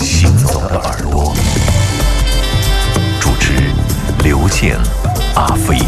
行走的耳朵，主持刘健、阿飞。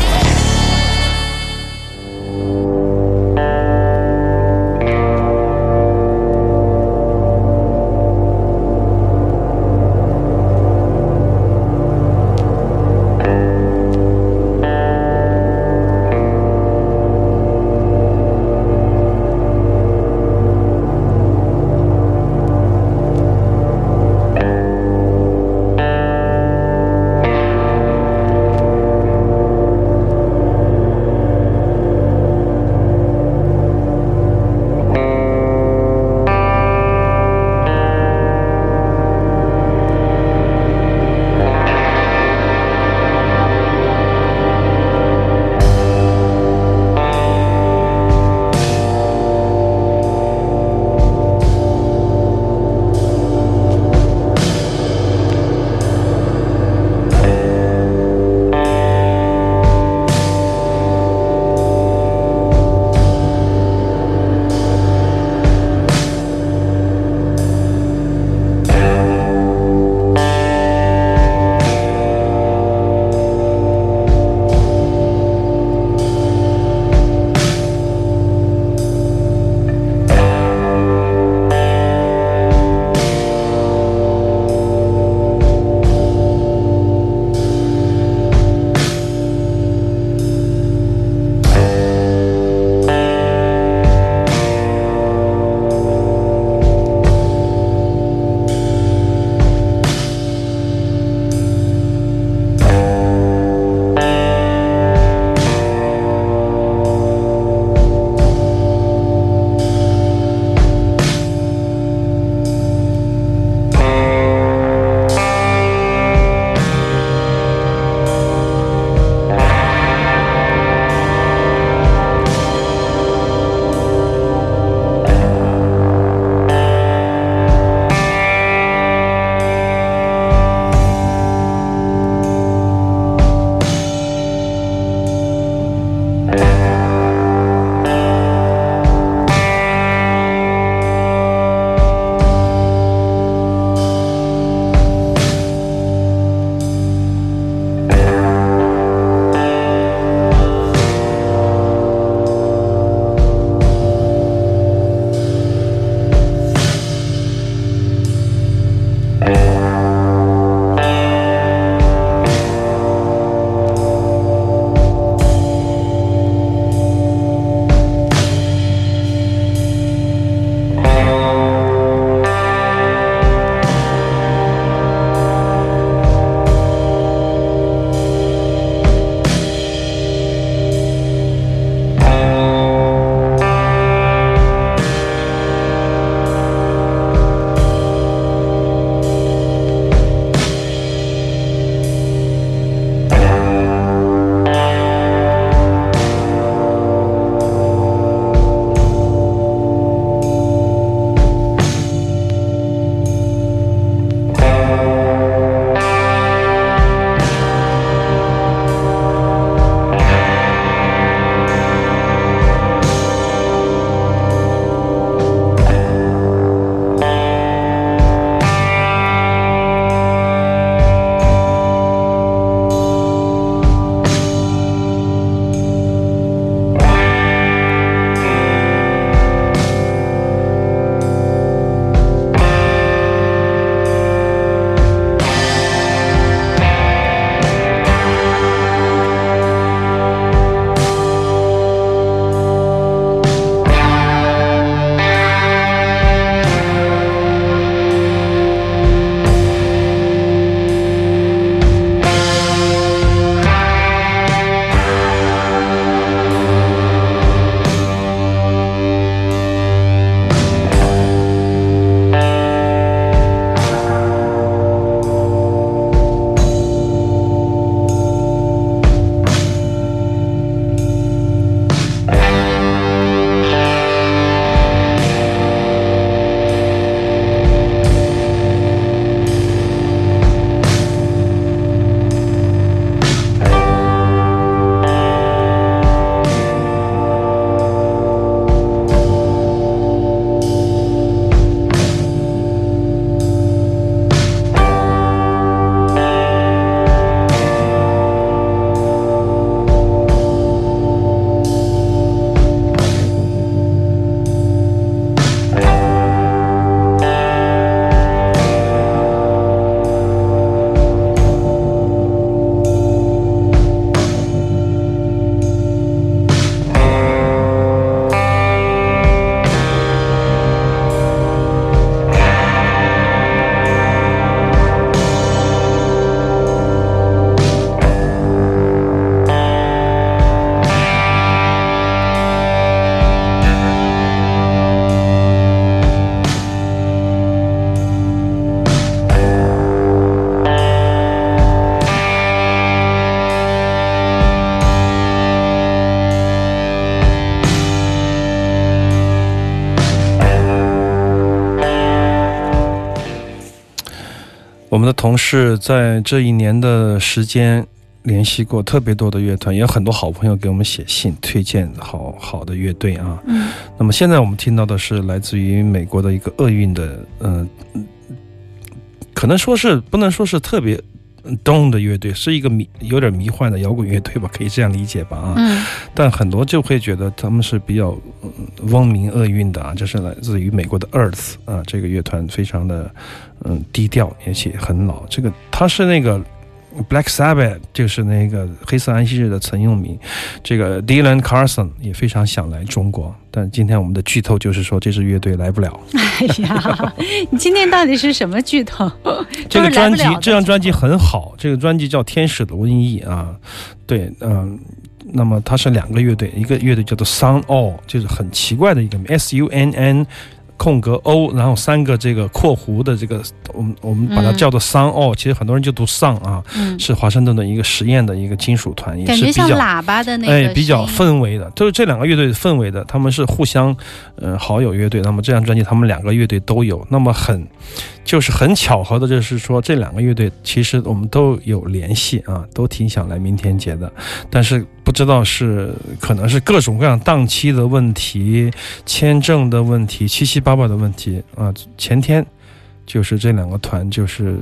我们的同事在这一年的时间联系过特别多的乐团，也有很多好朋友给我们写信推荐好好的乐队啊。嗯，那么现在我们听到的是来自于美国的一个厄运的，嗯、可能说是不能说是特别东的乐队，是一个迷有点迷幻的摇滚乐队吧，可以这样理解吧啊。嗯但很多就会觉得他们是比较、嗯翁明厄运的啊，这是来自于美国的 Earth 啊，这个乐团非常的嗯低调，而且很老。这个他是那个 Black Sabbath，就是那个黑色安息日的曾用名。这个 Dylan Carson 也非常想来中国，但今天我们的剧透就是说这支乐队来不了。哎呀，你今天到底是什么剧透？这个专辑这张专辑很好，这个专辑叫《天使的瘟疫》啊，对，嗯、那么它是两个乐队，一个乐队叫做 Sun All，就是很奇怪的一个名 S U N N 空格 O，然后三个这个括弧的这个，我们我们把它嗯叫做 Sun All，、其实很多人就读 Sun 啊，嗯，是华盛顿的一个实验的一个金属团，也是比较。喇叭的那个，哎，比较氛围的，就是这两个乐队氛围的，他们是互相，呃，好友乐队。那么这张专辑，他们两个乐队都有。那么很，就是很巧合的，就是说这两个乐队其实我们都有联系啊，都挺想来明天节的，但是不知道是可能是各种各样档期的问题、签证的问题、七七八八的问题啊。前天就是这两个团就是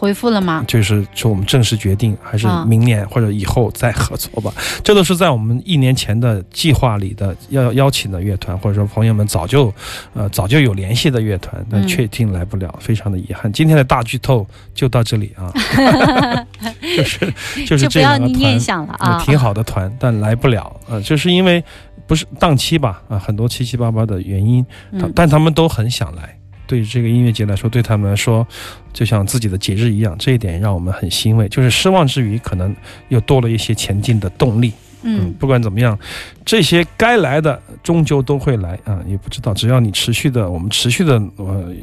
回复了吗？就是说我们正式决定，还是啊明年或者以后再合作吧。这都是在我们一年前的计划里的，要邀请的乐团，或者说朋友们早就呃早就有联系的乐团，但嗯确定来不了，非常的遗憾。今天的大剧透就到这里啊，就是就是就不要你这两个团念想了啊呃，挺好的团，但来不了啊、呃就是因为不是档期吧啊，很多七七八八的原因，嗯但他们都很想来。对这个音乐节来说，对他们来说，就像自己的节日一样，这一点让我们很欣慰。就是失望之余，可能又多了一些前进的动力。嗯，不管怎么样，这些该来的终究都会来啊！也不知道，只要你持续的，我们持续的呃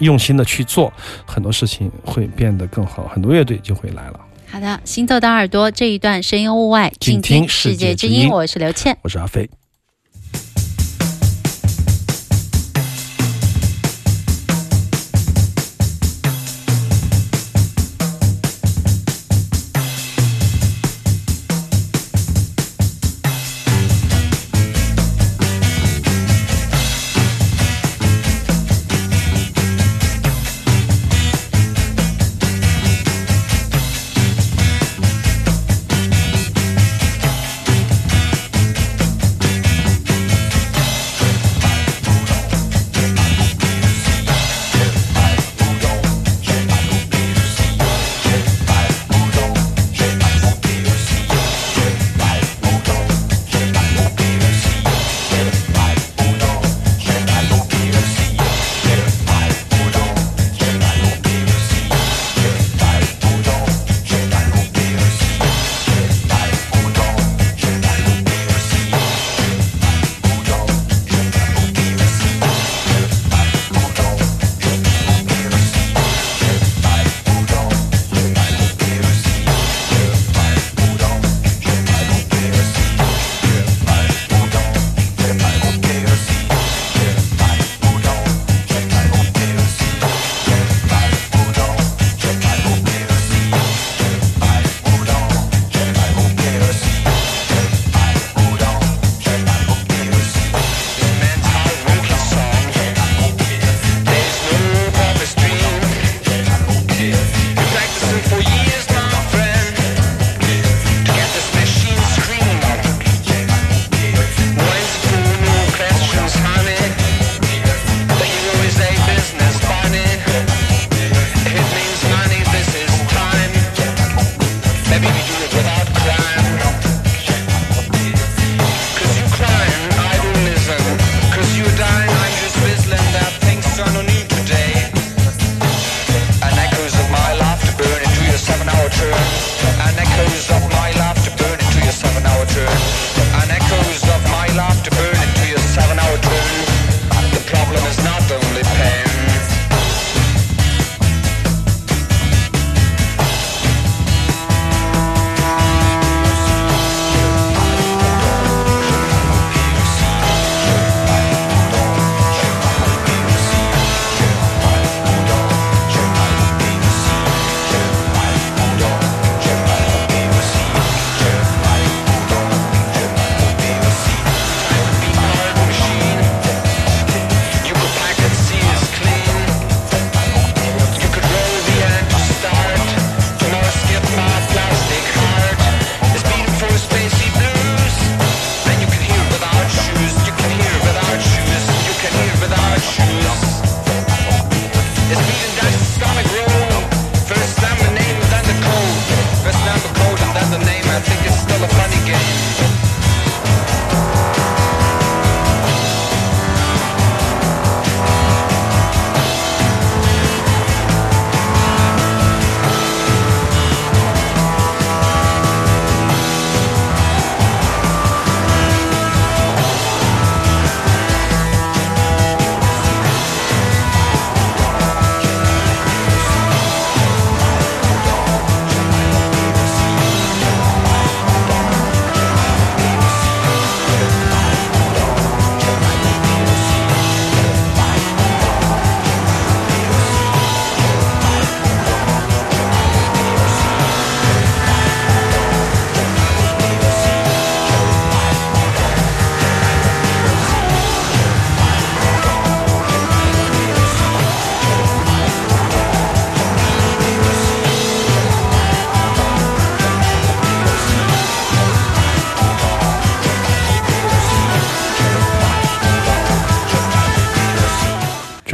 用心的去做，很多事情会变得更好，很多乐队就会来了。好的，行走的耳朵这一段声音物外，静静听世界之世界之音我是刘倩。我是阿飞。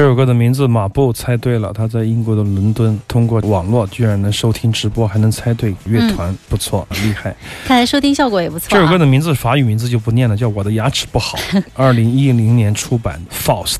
这首歌的名字马布猜对了，他在英国的伦敦，通过网络居然能收听直播，还能猜对乐团，不错，厉害。看来收听效果也不错、啊。这首歌的名字法语名字就不念了，叫《我的牙齿不好》，二零一零年出版，Faust。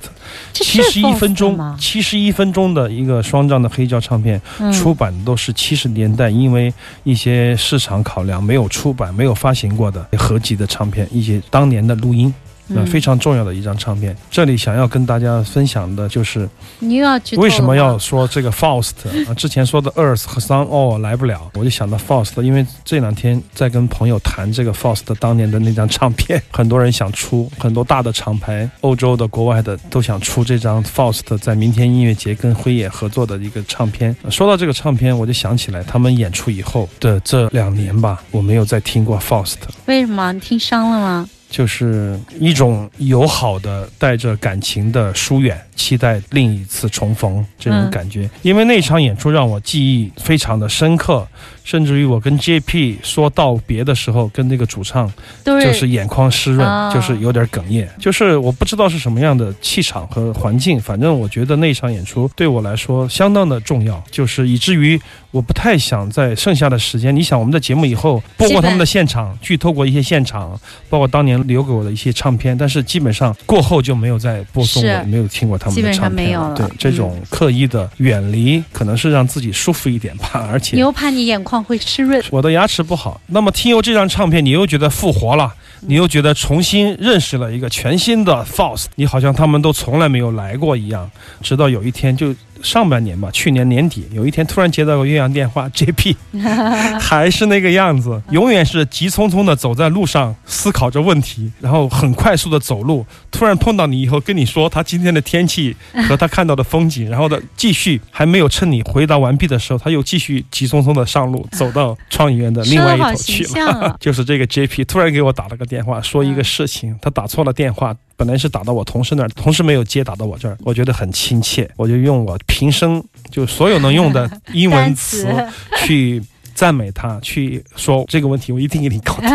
这七十一分钟吗，七十一分钟的一个双张的黑胶唱片，嗯出版都是七十年代因为一些市场考量没有出版、没有发行过的合集的唱片，一些当年的录音。那嗯非常重要的一张唱片。这里想要跟大家分享的就是你又要剧透为什么要说这个 Faust 啊？之前说的 Earth 和 Sun 哦来不了，我就想到 Faust，因为这两天在跟朋友谈这个 Faust 当年的那张唱片，很多人想出，很多大的厂牌，欧洲的、国外的都想出这张 Faust 在明天音乐节跟辉野合作的一个唱片。说到这个唱片，我就想起来他们演出以后的这两年吧，我没有再听过 Faust。为什么？你听伤了吗？就是一种友好的、带着感情的疏远，期待另一次重逢这种嗯感觉。因为那场演出让我记忆非常的深刻，甚至于我跟 JP 说道别的时候，跟那个主唱就是眼眶湿润，啊。就是有点哽咽。就是我不知道是什么样的气场和环境，反正我觉得那场演出对我来说相当的重要，就是以至于我不太想在剩下的时间，你想我们的节目以后播过他们的现场，剧透过一些现场，包括当年留给我的一些唱片，但是基本上过后就没有再播送过，没有听过他们的唱片。没有了。对，这种刻意的远离，可能是让自己舒服一点吧，而且你又怕你眼眶会湿润，我的牙齿不好。那么听由这张唱片，你又觉得复活了，你又觉得重新认识了一个全新的 False，你好像他们都从来没有来过一样。直到有一天，就上半年吧，去年年底，有一天突然接到个岳阳电话，JP 还是那个样子，永远是急匆匆的走在路上，思考着问题，然后很快速的走路。突然碰到你以后，跟你说他今天的天气和他看到的风景，然后的继续还没有趁你回答完毕的时候，他又继续急匆匆的上路，走到创意园的另外一头去形象啊就是这个 JP 突然给我打了个电话，说一个事情，他打错了电话。本来是打到我同事那儿，同事没有接，打到我这儿，我觉得很亲切，我就用我平生就所有能用的 英文词词去赞美他，去说这个问题我一定给你搞定。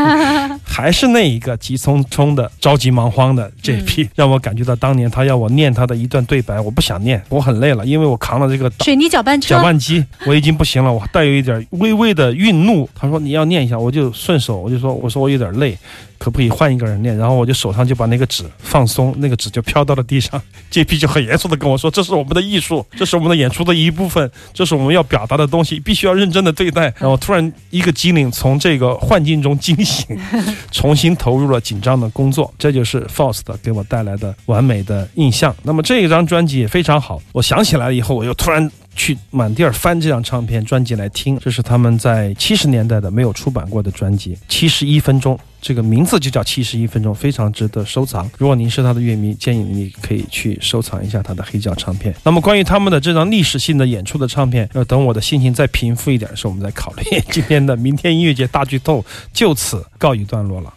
还是那一个急匆匆的、着急忙慌的 JP，、让我感觉到当年他要我念他的一段对白，我不想念，我很累了，因为我扛了这个水泥搅拌车搅，拌机，我已经不行了，我带有一点微微的愠怒。他说你要念一下，我就顺手我就说我说我有点累，可不可以换一个人练？然后我就手上就把那个纸放松，那个纸就飘到了地上。JP 就很严肃的跟我说，这是我们的艺术，这是我们的演出的一部分，这是我们要表达的东西，必须要认真的对待。然后突然一个机灵从这个幻境中惊醒，重新投入了紧张的工作，这就是 Faust 给我带来的完美的印象。那么这一张专辑也非常好，我想起来了以后，我又突然。去满地儿翻这张唱片专辑来听，这是他们在七十年代的没有出版过的专辑，七十一分钟，这个名字就叫七十一分钟，非常值得收藏。如果您是他的乐迷，建议你可以去收藏一下他的黑胶唱片。那么关于他们的这张历史性的演出的唱片，要等我的心情再平复一点的时候，我们再考虑。今天的明天音乐节大剧透就此告一段落了。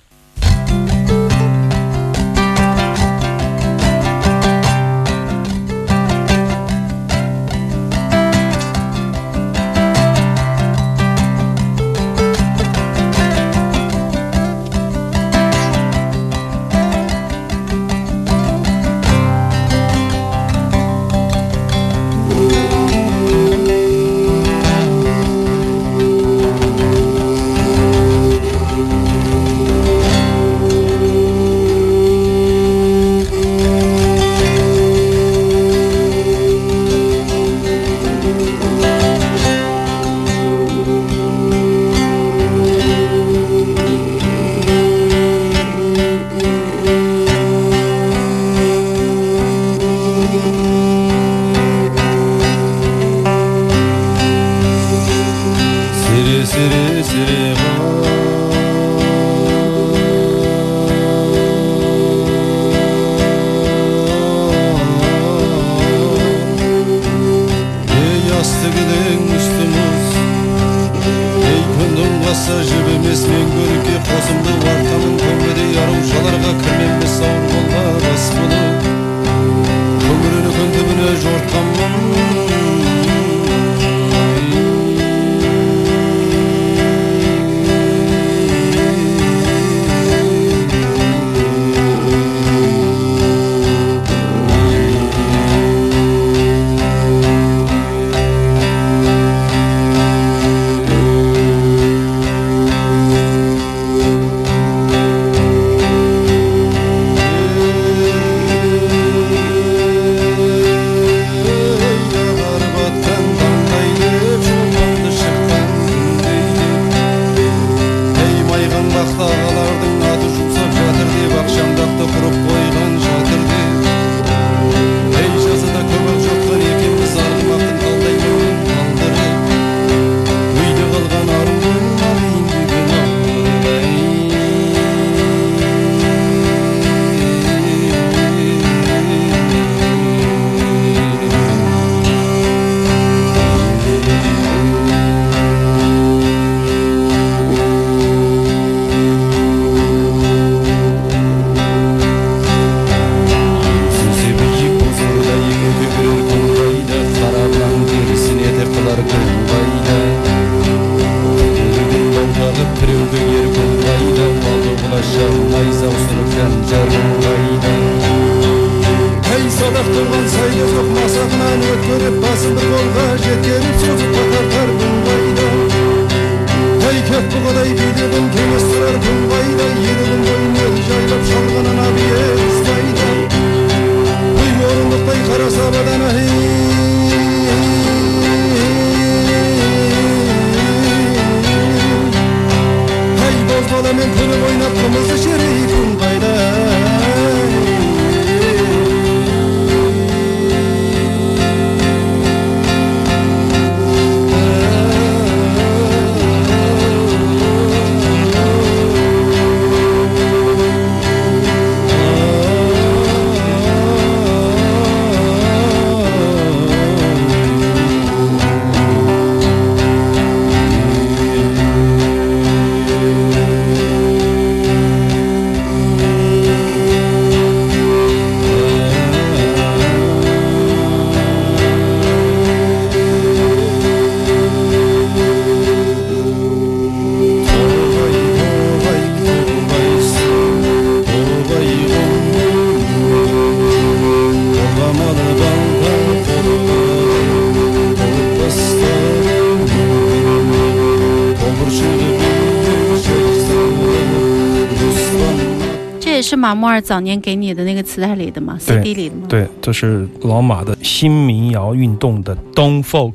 也是马木尔早年给你的那个磁带里的吗？CD 里的吗？对，这是老马的新民谣运动的 Don Folk，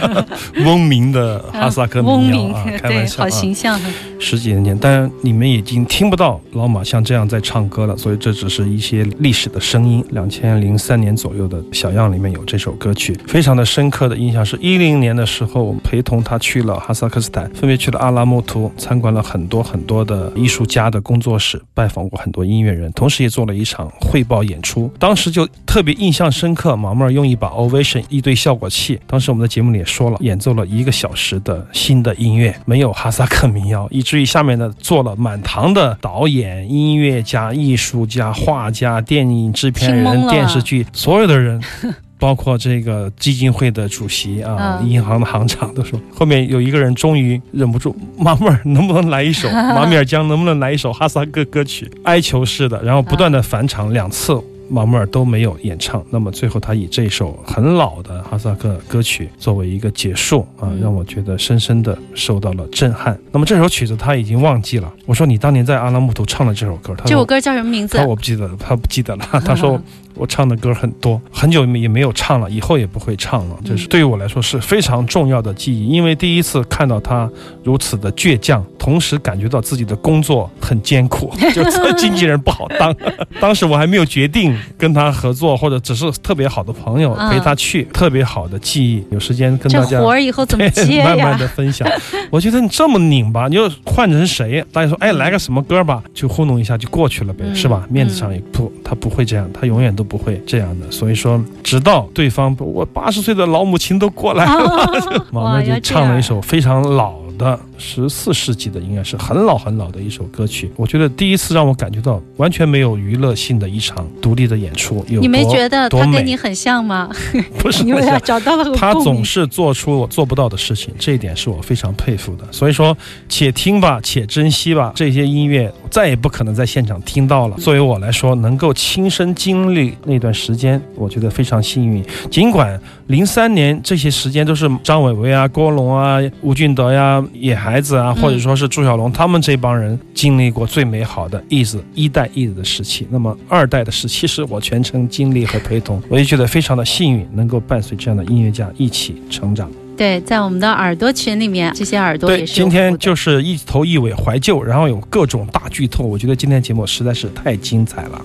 翁明的哈萨克民谣啊，，开对，玩笑啊，好形象。十几年前，当然你们已经听不到老马像这样在唱歌了，所以这只是一些历史的声音。两千零三年左右的小样里面有这首歌曲，非常的深刻的印象是一零年的时候，我们陪同他去了哈萨克斯坦，分别去了阿拉木图，参观了很多很多的艺术家的工作室，拜访过很多音乐人，同时也做了一场汇报演出。当时就特别印象深刻，马妹儿用一把 Ovation 一堆效果器，当时我们的节目里也说了，演奏了一个小时的新的音乐，没有哈萨克民谣，以至于下面呢坐了满堂的导演、音乐家、艺术家、画家、电影制片人、电视剧所有的人。包括这个基金会的主席啊，嗯银行的行长都说，后面有一个人终于忍不住，马妹儿能不能来一首 马米尔江能不能来一首哈萨克歌曲，哀求似的，然后不断的返场两次。马木尔都没有演唱，那么最后他以这首很老的哈萨克歌曲作为一个结束啊，嗯让我觉得深深的受到了震撼。那么这首曲子他已经忘记了，我说你当年在阿拉木图唱了这首歌，他说这首歌叫什么名字他？我不记得，他不记得了，他说我唱的歌很多，很久也没有唱了，以后也不会唱了。这是对于我来说是非常重要的记忆，因为第一次看到他如此的倔强，同时感觉到自己的工作很艰苦，就做经纪人不好当。当时我还没有决定跟他合作，或者只是特别好的朋友嗯陪他去，特别好的记忆。有时间跟大家活儿以后怎么 接慢慢？的分享。我觉得你这么拧巴，你就换成谁？大家说，哎，来个什么歌吧，就糊弄一下就过去了呗，嗯是吧？面子上也不，他不会这样，他永远都不会这样的。所以说，直到对方我八十岁的老母亲都过来了，马哇妹就唱了一首非常老的十四世纪的，应该是很老很老的一首歌曲。我觉得第一次让我感觉到完全没有娱乐性的一场独立的演出，有你没觉得他跟你很像吗？不是 你们俩找到了个他。总是做出我做不到的事情，这一点是我非常佩服的。所以说，且听吧，且珍惜吧。这些音乐再也不可能在现场听到了。作为我来说，能够亲身经历那段时间，我觉得非常幸运。尽管零三年这些时间都是张伟伟啊、郭龙啊、吴俊德呀、野孩子啊，嗯或者说是朱小龙他们这帮人经历过最美好的 is 一代 is 的时期。那么二代的时期是我全程经历和陪同，我也觉得非常的幸运，能够伴随这样的音乐家一起成长。对，在我们的耳朵群里面，这些耳朵对，也是今天就是一头一尾怀旧，然后有各种大剧透，我觉得今天节目实在是太精彩了。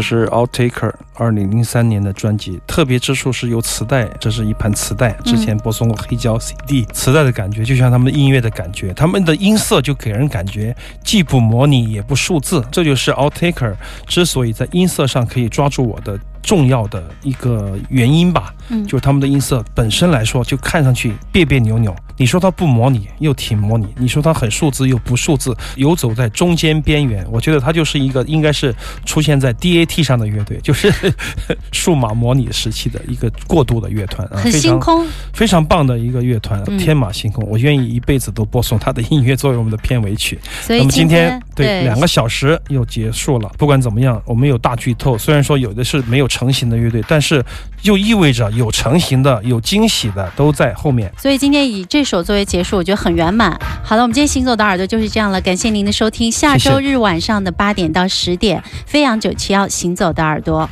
这是 Outtaker 二零零三年的专辑，特别之处是由磁带，这是一盘磁带，之前播送过黑胶 CD，、磁带的感觉就像他们的音乐的感觉，他们的音色就给人感觉既不模拟也不数字，这就是 Outtaker 之所以在音色上可以抓住我的重要的一个原因吧。嗯就是他们的音色本身来说，就看上去别别扭扭。你说它不模拟，又挺模拟；你说它很数字，又不数字，游走在中间边缘。我觉得它就是一个应该是出现在 DAT 上的乐队，就是 数码模拟时期的一个过渡的乐团啊，很非常星空。非常棒的一个乐团，嗯天马行空。我愿意一辈子都播送他的音乐作为我们的片尾曲。所以那么今天对两个小时又结束了，不管怎么样，我们有大剧透。虽然说有的是没有成型的乐队，但是又意味着有成型的、有惊喜的都在后面。所以今天以这首作为结束，我觉得很圆满。好了，我们今天行走的耳朵就是这样了，感谢您的收听。下周日晚上的八点到十点，飞扬九七幺行走的耳朵。